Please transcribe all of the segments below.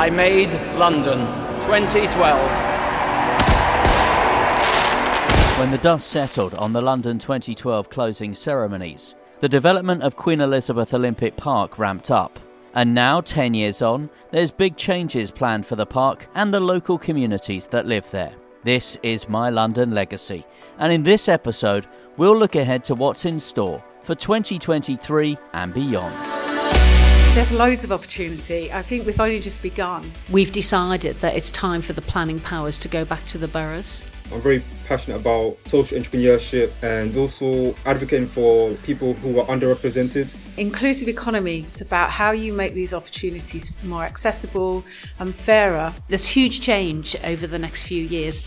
I made London 2012. When the dust settled on the London 2012 closing ceremonies, the development of Queen Elizabeth Olympic Park ramped up. And now, 10 years on, there's big changes planned for the park and the local communities that live there. This is My London Legacy, and in this episode, we'll look ahead to what's in store for 2023 and beyond. There's loads of opportunity. I think we've only just begun. We've decided that it's time for the planning powers to go back to the boroughs. I'm very passionate about social entrepreneurship and also advocating for people who are underrepresented. Inclusive economy, it's about how you make these opportunities more accessible and fairer. There's huge change over the next few years.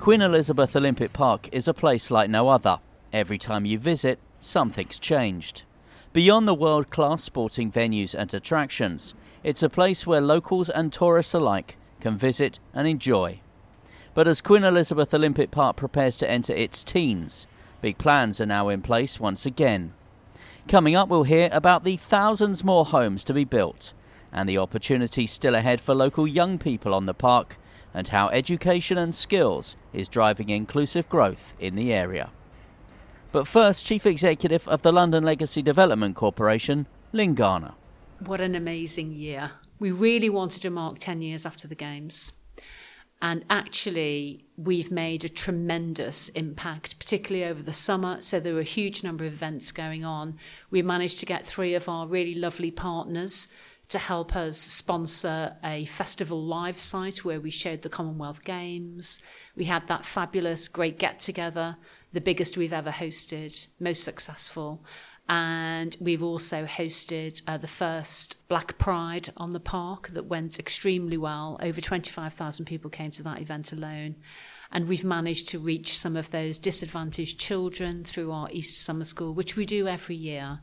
Queen Elizabeth Olympic Park is a place like no other. Every time you visit, something's changed. Beyond the world class sporting venues and attractions, it's a place where locals and tourists alike can visit and enjoy. But as Queen Elizabeth Olympic Park prepares to enter its teens, big plans are now in place once again. Coming up, we'll hear about the thousands more homes to be built and the opportunities still ahead for local young people on the park and how education and skills is driving inclusive growth in the area. But first, Chief Executive of the London Legacy Development Corporation, Lyn Garner. What an amazing year. We really wanted to mark 10 years after the Games. And actually, we've made a tremendous impact, particularly over the summer. So there were a huge number of events going on. We managed to get three of our really lovely partners to help us sponsor a festival live site where we showed the Commonwealth Games. We had that fabulous, great get together the biggest we've ever hosted, most successful. And we've also hosted uh, the first Black Pride on the park that went extremely well. Over 25,000 people came to that event alone. And we've managed to reach some of those disadvantaged children through our East Summer School, which we do every year.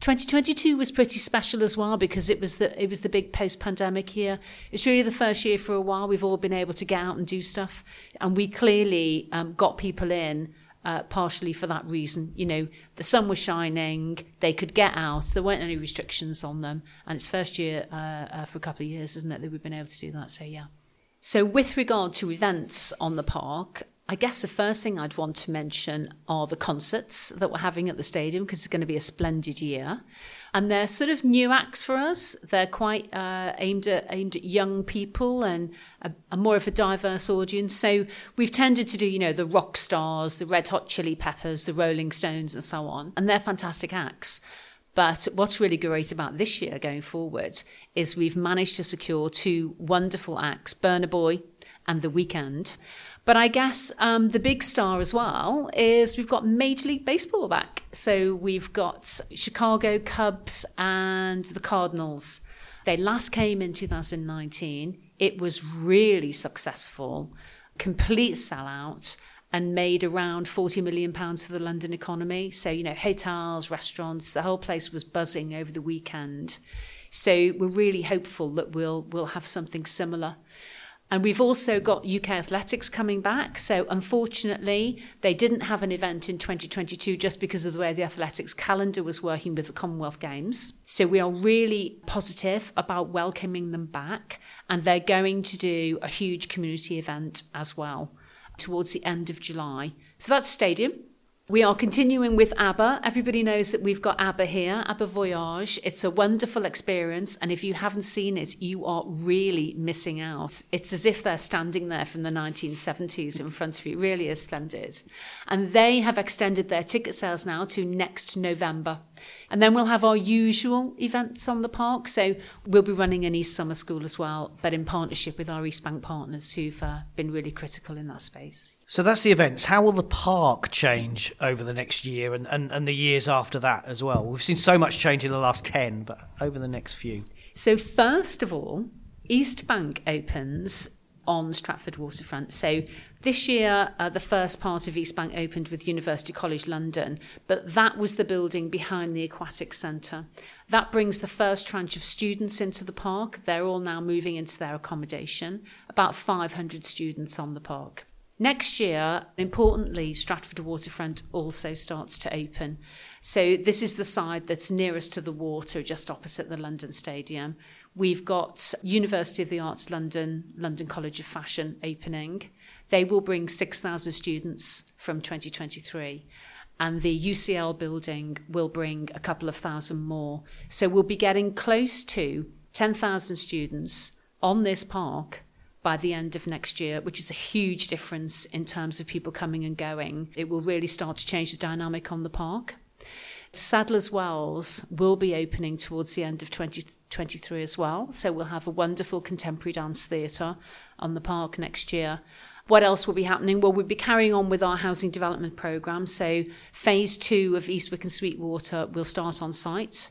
2022 was pretty special as well because it was the it was the big post-pandemic year. It's really the first year for a while we've all been able to get out and do stuff, and we clearly um, got people in uh, partially for that reason. You know, the sun was shining, they could get out, there weren't any restrictions on them, and it's first year uh, uh, for a couple of years, isn't it, that we've been able to do that? So, yeah. So, with regard to events on the park, I guess the first thing I'd want to mention are the concerts that we're having at the stadium because it's going to be a splendid year and they're sort of new acts for us. They're quite uh, aimed at aimed at young people and a, a, more of a diverse audience. So we've tended to do, you know, the rock stars, the Red Hot Chili Peppers, the Rolling Stones, and so on, and they're fantastic acts. But what's really great about this year going forward is we've managed to secure two wonderful acts, Burna Boy and The Weeknd. But I guess um, the big star as well is we've got Major League Baseball back. So we've got Chicago Cubs and the Cardinals. They last came in 2019. It was really successful, complete sellout, and made around 40 million pounds for the London economy. So, you know, hotels, restaurants, the whole place was buzzing over the weekend. So we're really hopeful that we'll we'll have something similar. And we've also got UK Athletics coming back. So, unfortunately, they didn't have an event in 2022 just because of the way the athletics calendar was working with the Commonwealth Games. So, we are really positive about welcoming them back. And they're going to do a huge community event as well towards the end of July. So, that's Stadium. We are continuing with ABBA. Everybody knows that we've got ABBA here, ABBA Voyage. It's a wonderful experience, and if you haven't seen it, you are really missing out. It's as if they're standing there from the 1970s in front of you. It really is splendid. And they have extended their ticket sales now to next November. And then we'll have our usual events on the park. So we'll be running an East Summer School as well, but in partnership with our East Bank partners who've uh, been really critical in that space. So that's the events. How will the park change over the next year and, and, and the years after that as well? We've seen so much change in the last 10, but over the next few. So, first of all, East Bank opens on Stratford Waterfront. So this year, uh, the first part of East Bank opened with University College London, but that was the building behind the Aquatic Centre. That brings the first tranche of students into the park. They're all now moving into their accommodation, about 500 students on the park. Next year, importantly, Stratford Waterfront also starts to open. So this is the side that's nearest to the water, just opposite the London Stadium. We've got University of the Arts London, London College of Fashion opening. They will bring 6,000 students from 2023 and the UCL building will bring a couple of thousand more. So we'll be getting close to 10,000 students on this park by the end of next year, which is a huge difference in terms of people coming and going. It will really start to change the dynamic on the park. Sadler's Wells will be opening towards the end of 2023 as well. So we'll have a wonderful contemporary dance theatre on the park next year. What else will be happening? Well, we'll be carrying on with our housing development programme. So phase two of Eastwick and Sweetwater will start on site.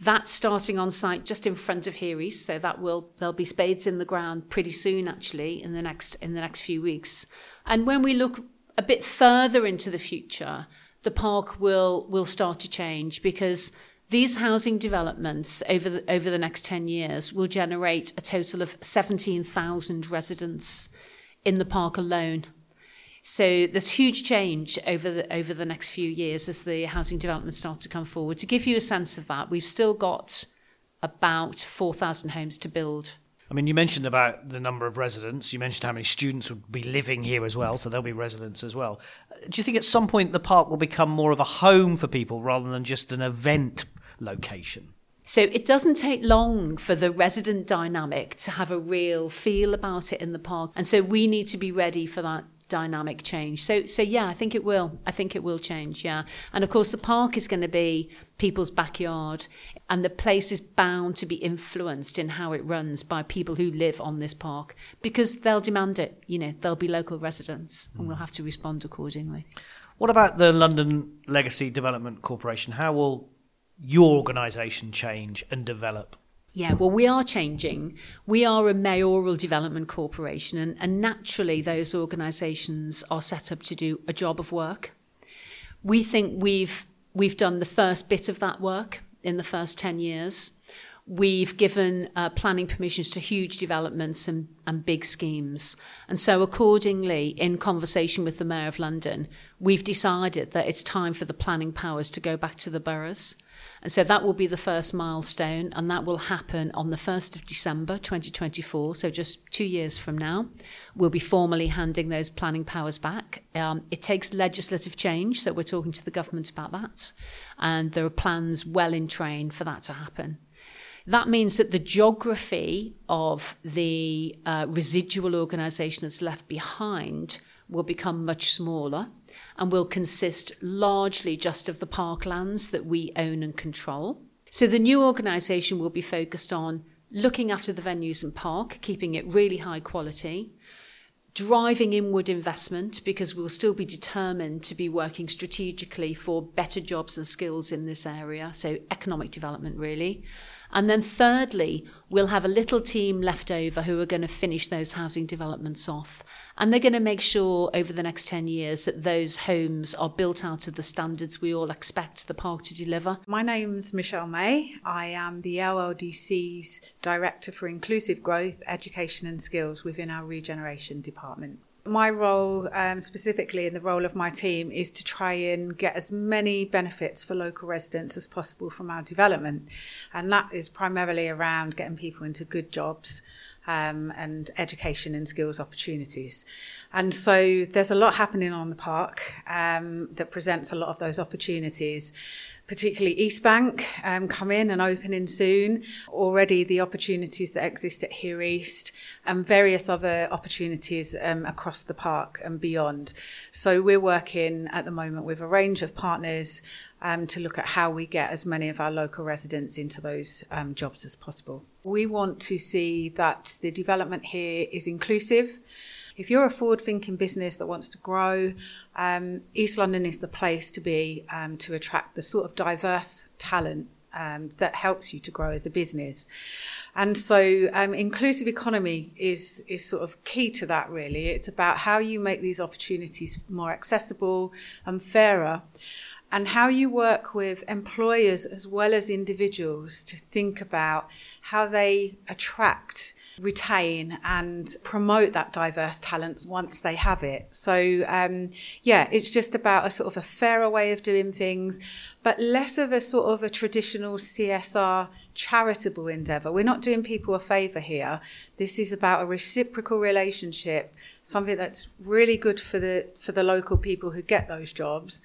That's starting on site just in front of Here so that will there'll be spades in the ground pretty soon, actually, in the next in the next few weeks. And when we look a bit further into the future, the park will will start to change because these housing developments over the, over the next 10 years will generate a total of 17,000 residents in the park alone. So there's huge change over the, over the next few years as the housing developments start to come forward. To give you a sense of that, we've still got about 4,000 homes to build I mean, you mentioned about the number of residents. You mentioned how many students would be living here as well, so there'll be residents as well. Do you think at some point the park will become more of a home for people rather than just an event location? So it doesn't take long for the resident dynamic to have a real feel about it in the park. And so we need to be ready for that dynamic change. So so yeah, I think it will. I think it will change, yeah. And of course the park is going to be people's backyard and the place is bound to be influenced in how it runs by people who live on this park because they'll demand it. You know, they'll be local residents and we'll have to respond accordingly. What about the London Legacy Development Corporation? How will your organisation change and develop? Yeah, well, we are changing. We are a mayoral development corporation, and, and naturally, those organisations are set up to do a job of work. We think we've we've done the first bit of that work in the first 10 years. We've given uh, planning permissions to huge developments and, and big schemes. And so, accordingly, in conversation with the Mayor of London, we've decided that it's time for the planning powers to go back to the boroughs. And so that will be the first milestone, and that will happen on the 1st of December 2024, so just two years from now. We'll be formally handing those planning powers back. Um, it takes legislative change, so we're talking to the government about that, and there are plans well in train for that to happen. That means that the geography of the uh, residual organisation that's left behind will become much smaller and will consist largely just of the parklands that we own and control. So the new organisation will be focused on looking after the venues and park, keeping it really high quality, driving inward investment because we'll still be determined to be working strategically for better jobs and skills in this area, so economic development really. And then thirdly, we'll have a little team left over who are going to finish those housing developments off. And they're going to make sure over the next 10 years that those homes are built out to the standards we all expect the park to deliver. My name's Michelle May. I am the LLDC's Director for Inclusive Growth, Education and Skills within our Regeneration Department my role, um, specifically in the role of my team, is to try and get as many benefits for local residents as possible from our development. And that is primarily around getting people into good jobs. Um, and education and skills opportunities. And so there's a lot happening on the park um, that presents a lot of those opportunities particularly East Bank, um, come in and opening soon. Already the opportunities that exist at Here East and various other opportunities um, across the park and beyond. So we're working at the moment with a range of partners um, to look at how we get as many of our local residents into those um, jobs as possible. We want to see that the development here is inclusive if you're a forward thinking business that wants to grow, um, East London is the place to be um, to attract the sort of diverse talent um, that helps you to grow as a business. And so, um, inclusive economy is is sort of key to that. Really, it's about how you make these opportunities more accessible and fairer, and how you work with employers as well as individuals to think about how they attract retain and promote that diverse talent once they have it. So, um, yeah, it's just about a sort of a fairer way of doing things, but less of a sort of a traditional CSR charitable endeavour. We're not doing people a favour here. This is about a reciprocal relationship, something that's really good for the for the local people who get those jobs,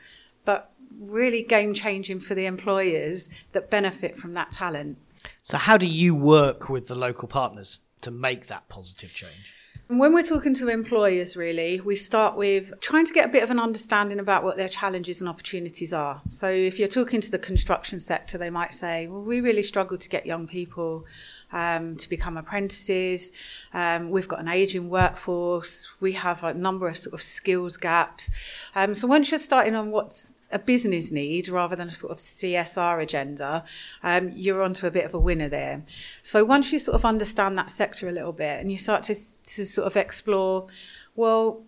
but really game changing for the employers that benefit from that talent. So, how do you work with the local partners to make that positive change? When we're talking to employers, really, we start with trying to get a bit of an understanding about what their challenges and opportunities are. So, if you're talking to the construction sector, they might say, Well, we really struggle to get young people um, to become apprentices. Um, we've got an ageing workforce. We have a number of sort of skills gaps. Um, so, once you're starting on what's a business need rather than a sort of CSR agenda, um, you're onto a bit of a winner there. So once you sort of understand that sector a little bit and you start to, to sort of explore, well,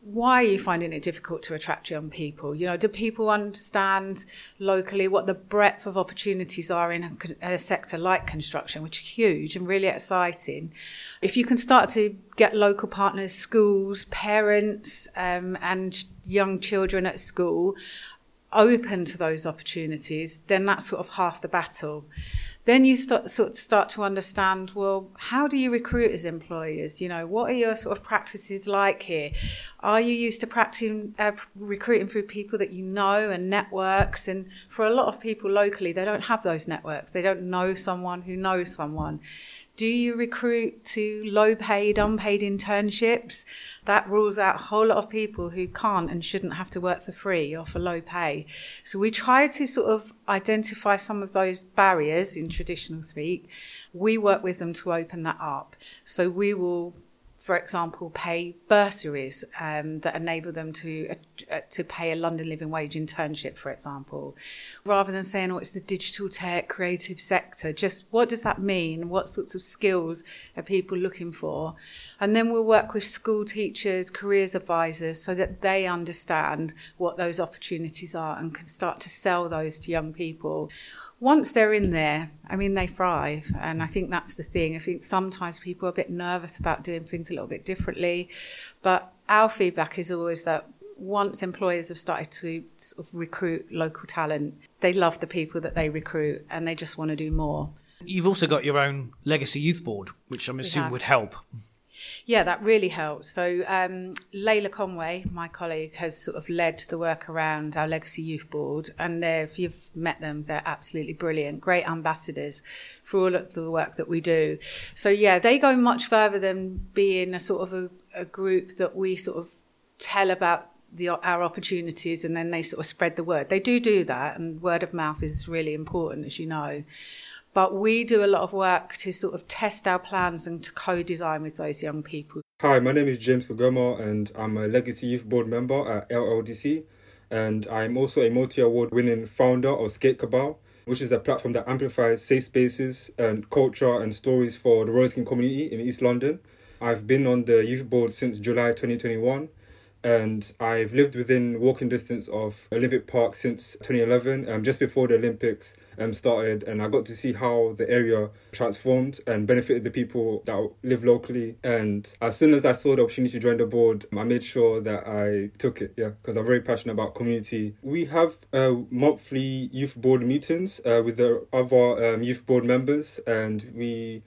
why are you finding it difficult to attract young people? You know, do people understand locally what the breadth of opportunities are in a, a, sector like construction, which is huge and really exciting? If you can start to get local partners, schools, parents, um, and young children at school open to those opportunities, then that's sort of half the battle. Then you start sort of start to understand, well, how do you recruit as employers? You know, what are your sort of practices like here? Are you used to practicing uh, recruiting through people that you know and networks? And for a lot of people locally, they don't have those networks. They don't know someone who knows someone. Do you recruit to low paid, unpaid internships? That rules out a whole lot of people who can't and shouldn't have to work for free or for low pay. So we try to sort of identify some of those barriers in traditional speak. We work with them to open that up. So we will for example, pay bursaries um, that enable them to uh, to pay a London Living Wage internship, for example, rather than saying, "Oh, it's the digital tech, creative sector." Just what does that mean? What sorts of skills are people looking for? And then we'll work with school teachers, careers advisors, so that they understand what those opportunities are and can start to sell those to young people once they're in there, I mean, they thrive. And I think that's the thing. I think sometimes people are a bit nervous about doing things a little bit differently. But our feedback is always that once employers have started to sort of recruit local talent, they love the people that they recruit and they just want to do more. You've also got your own legacy youth board, which I'm assuming would help. Yeah, that really helps. So um, Layla Conway, my colleague, has sort of led the work around our Legacy Youth Board, and if you've met them, they're absolutely brilliant, great ambassadors for all of the work that we do. So yeah, they go much further than being a sort of a, a group that we sort of tell about the, our opportunities and then they sort of spread the word. They do do that, and word of mouth is really important, as you know. But we do a lot of work to sort of test our plans and to co design with those young people. Hi, my name is James Kugoma, and I'm a Legacy Youth Board member at LLDC. And I'm also a multi award winning founder of Skate Cabal, which is a platform that amplifies safe spaces and culture and stories for the Royston community in East London. I've been on the youth board since July 2021 and I've lived within walking distance of Olympic Park since 2011, um, just before the Olympics um, started, and I got to see how the area transformed and benefited the people that live locally. And as soon as I saw the opportunity to join the board, I made sure that I took it, yeah, because I'm very passionate about community. We have uh, monthly youth board meetings uh, with the other um, youth board members, and we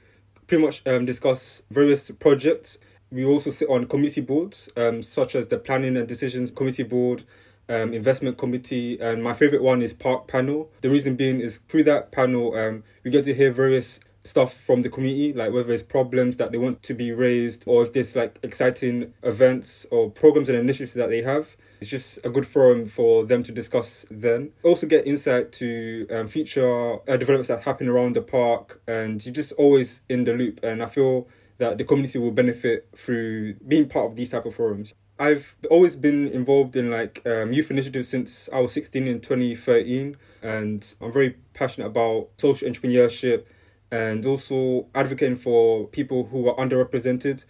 pretty much um, discuss various projects we also sit on committee boards, um, such as the Planning and Decisions Committee Board, um, Investment Committee, and my favorite one is Park Panel. The reason being is through that panel, um, we get to hear various stuff from the community, like whether it's problems that they want to be raised or if there's like exciting events or programs and initiatives that they have. It's just a good forum for them to discuss then. Also get insight to um, future uh, developments that happen around the park and you're just always in the loop. And I feel that the community will benefit through being part of these type of forums. I've always been involved in like um, youth initiatives since I was 16 in 2013 and I'm very passionate about social entrepreneurship and also advocating for people who are underrepresented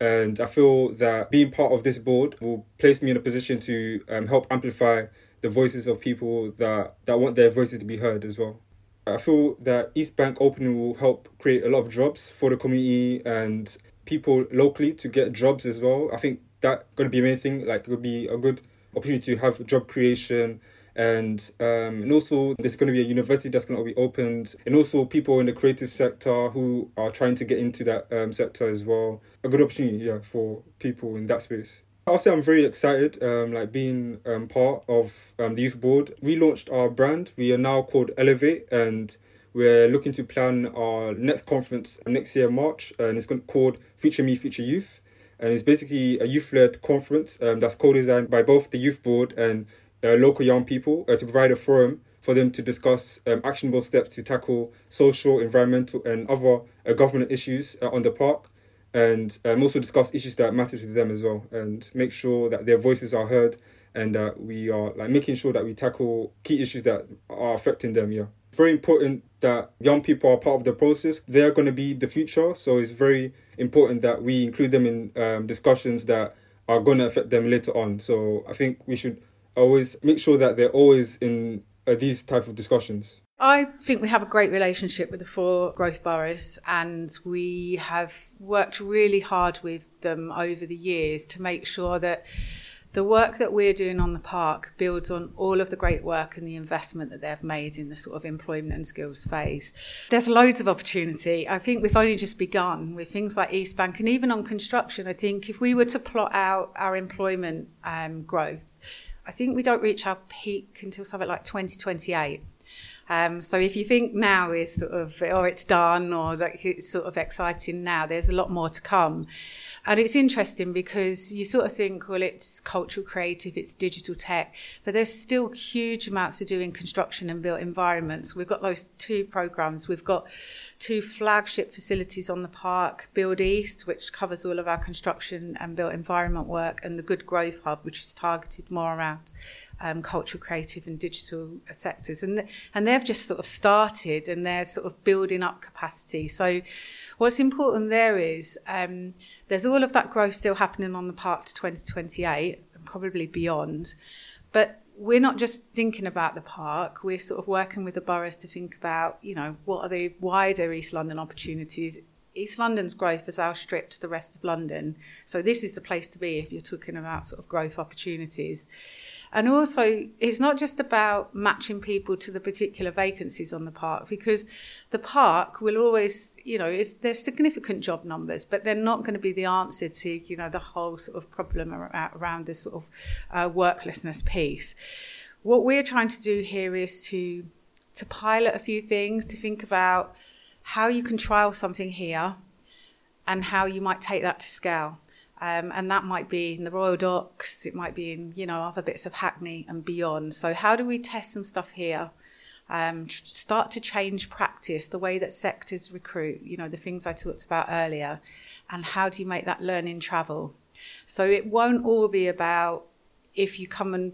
and I feel that being part of this board will place me in a position to um, help amplify the voices of people that, that want their voices to be heard as well. I feel that East Bank opening will help create a lot of jobs for the community and people locally to get jobs as well. I think that going to be a main thing. Like it would be a good opportunity to have job creation and um, and also there's going to be a university that's going to be opened and also people in the creative sector who are trying to get into that um, sector as well a good opportunity yeah for people in that space I'll say I'm very excited, um, like being um, part of um, the youth board. We launched our brand. We are now called Elevate, and we're looking to plan our next conference next year, March, and it's called Future Me, Future Youth. And it's basically a youth led conference um, that's co designed by both the youth board and uh, local young people uh, to provide a forum for them to discuss um, actionable steps to tackle social, environmental, and other uh, government issues uh, on the park and um, also discuss issues that matter to them as well and make sure that their voices are heard and that we are like making sure that we tackle key issues that are affecting them yeah. Very important that young people are part of the process. They're going to be the future so it's very important that we include them in um, discussions that are going to affect them later on. So i think we should always make sure that they're always in uh, these type of discussions I think we have a great relationship with the four growth boroughs, and we have worked really hard with them over the years to make sure that the work that we're doing on the park builds on all of the great work and the investment that they've made in the sort of employment and skills phase. There's loads of opportunity. I think we've only just begun with things like East Bank and even on construction. I think if we were to plot out our employment um, growth, I think we don't reach our peak until something like 2028. Um, so if you think now is sort of, or it's done, or like it's sort of exciting now, there's a lot more to come. And it's interesting because you sort of think, well, it's cultural creative, it's digital tech, but there's still huge amounts to do in construction and built environments. We've got those two programs. We've got two flagship facilities on the park, Build East, which covers all of our construction and built environment work, and the Good Growth Hub, which is targeted more around um, cultural, creative, and digital sectors, and and they've just sort of started and they're sort of building up capacity. So, what's important there is um, there's all of that growth still happening on the park to 2028 and probably beyond, but we're not just thinking about the park. We're sort of working with the boroughs to think about, you know, what are the wider East London opportunities East London's growth has outstripped the rest of London. So this is the place to be if you're talking about sort of growth opportunities. And also, it's not just about matching people to the particular vacancies on the park, because the park will always, you know, there's significant job numbers, but they're not going to be the answer to, you know, the whole sort of problem around this sort of uh, worklessness piece. What we're trying to do here is to to pilot a few things, to think about how you can trial something here and how you might take that to scale. Um, and that might be in the Royal Docks, it might be in, you know, other bits of Hackney and beyond. So how do we test some stuff here? Um, start to change practice, the way that sectors recruit, you know, the things I talked about earlier, and how do you make that learning travel? So it won't all be about if you come and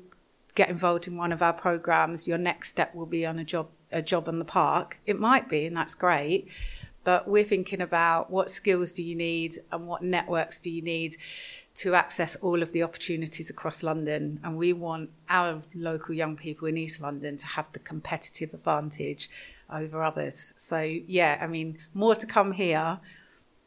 get involved in one of our programs, your next step will be on a job a job in the park. It might be, and that's great but we're thinking about what skills do you need and what networks do you need to access all of the opportunities across London. And we want our local young people in East London to have the competitive advantage over others. So, yeah, I mean, more to come here,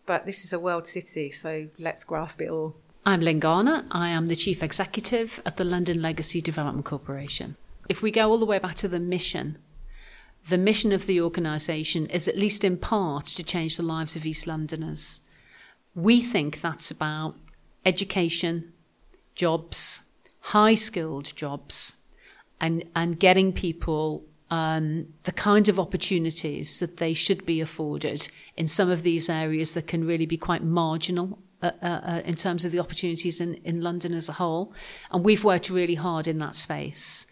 but this is a world city, so let's grasp it all. I'm Lyn Garner. I am the Chief Executive at the London Legacy Development Corporation. If we go all the way back to the mission the mission of the organisation is, at least in part, to change the lives of East Londoners. We think that's about education, jobs, high skilled jobs, and, and getting people um, the kind of opportunities that they should be afforded in some of these areas that can really be quite marginal uh, uh, uh in terms of the opportunities in, in London as a whole. And we've worked really hard in that space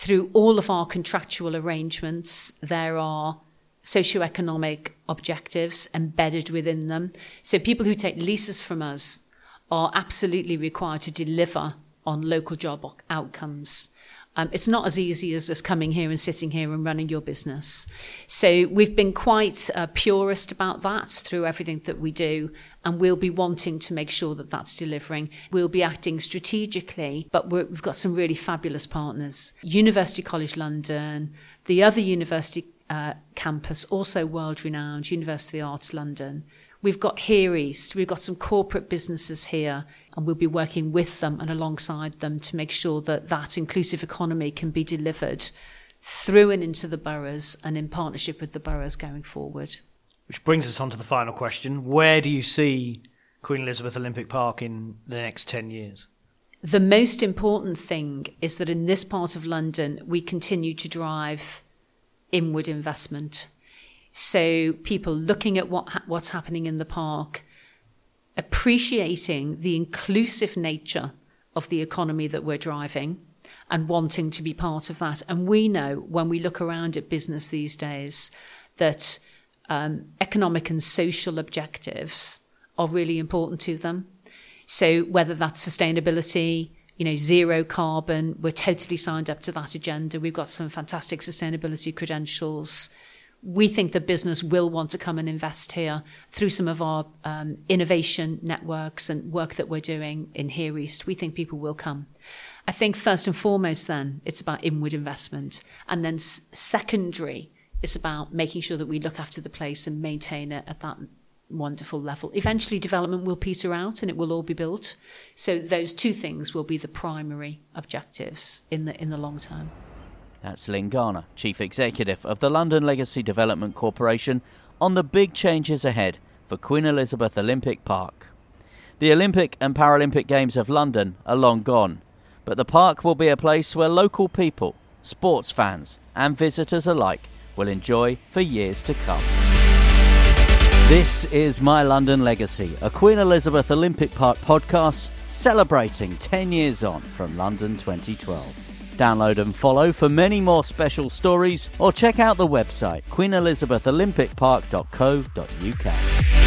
through all of our contractual arrangements, there are socioeconomic objectives embedded within them. So people who take leases from us are absolutely required to deliver on local job outcomes. Um, it's not as easy as just coming here and sitting here and running your business. So we've been quite uh, purist about that through everything that we do, and we'll be wanting to make sure that that's delivering. We'll be acting strategically, but we've got some really fabulous partners. University College London, the other university uh, campus, also world renowned, University of the Arts London. We've got Here East, we've got some corporate businesses here, and we'll be working with them and alongside them to make sure that that inclusive economy can be delivered through and into the boroughs and in partnership with the boroughs going forward. Which brings us on to the final question. Where do you see Queen Elizabeth Olympic Park in the next 10 years? The most important thing is that in this part of London, we continue to drive inward investment. So people looking at what what's happening in the park, appreciating the inclusive nature of the economy that we're driving and wanting to be part of that. And we know when we look around at business these days that um, economic and social objectives are really important to them. So whether that's sustainability, you know, zero carbon, we're totally signed up to that agenda. We've got some fantastic sustainability credentials we think the business will want to come and invest here through some of our um, innovation networks and work that we're doing in Here East. We think people will come. I think first and foremost, then, it's about inward investment. And then s- secondary, it's about making sure that we look after the place and maintain it at that wonderful level. Eventually, development will peter out and it will all be built. So those two things will be the primary objectives in the in the long term. That's Lyn Garner, Chief Executive of the London Legacy Development Corporation, on the big changes ahead for Queen Elizabeth Olympic Park. The Olympic and Paralympic Games of London are long gone, but the park will be a place where local people, sports fans, and visitors alike will enjoy for years to come. This is My London Legacy, a Queen Elizabeth Olympic Park podcast celebrating 10 years on from London 2012. Download and follow for many more special stories or check out the website queenelizabetholympicpark.co.uk.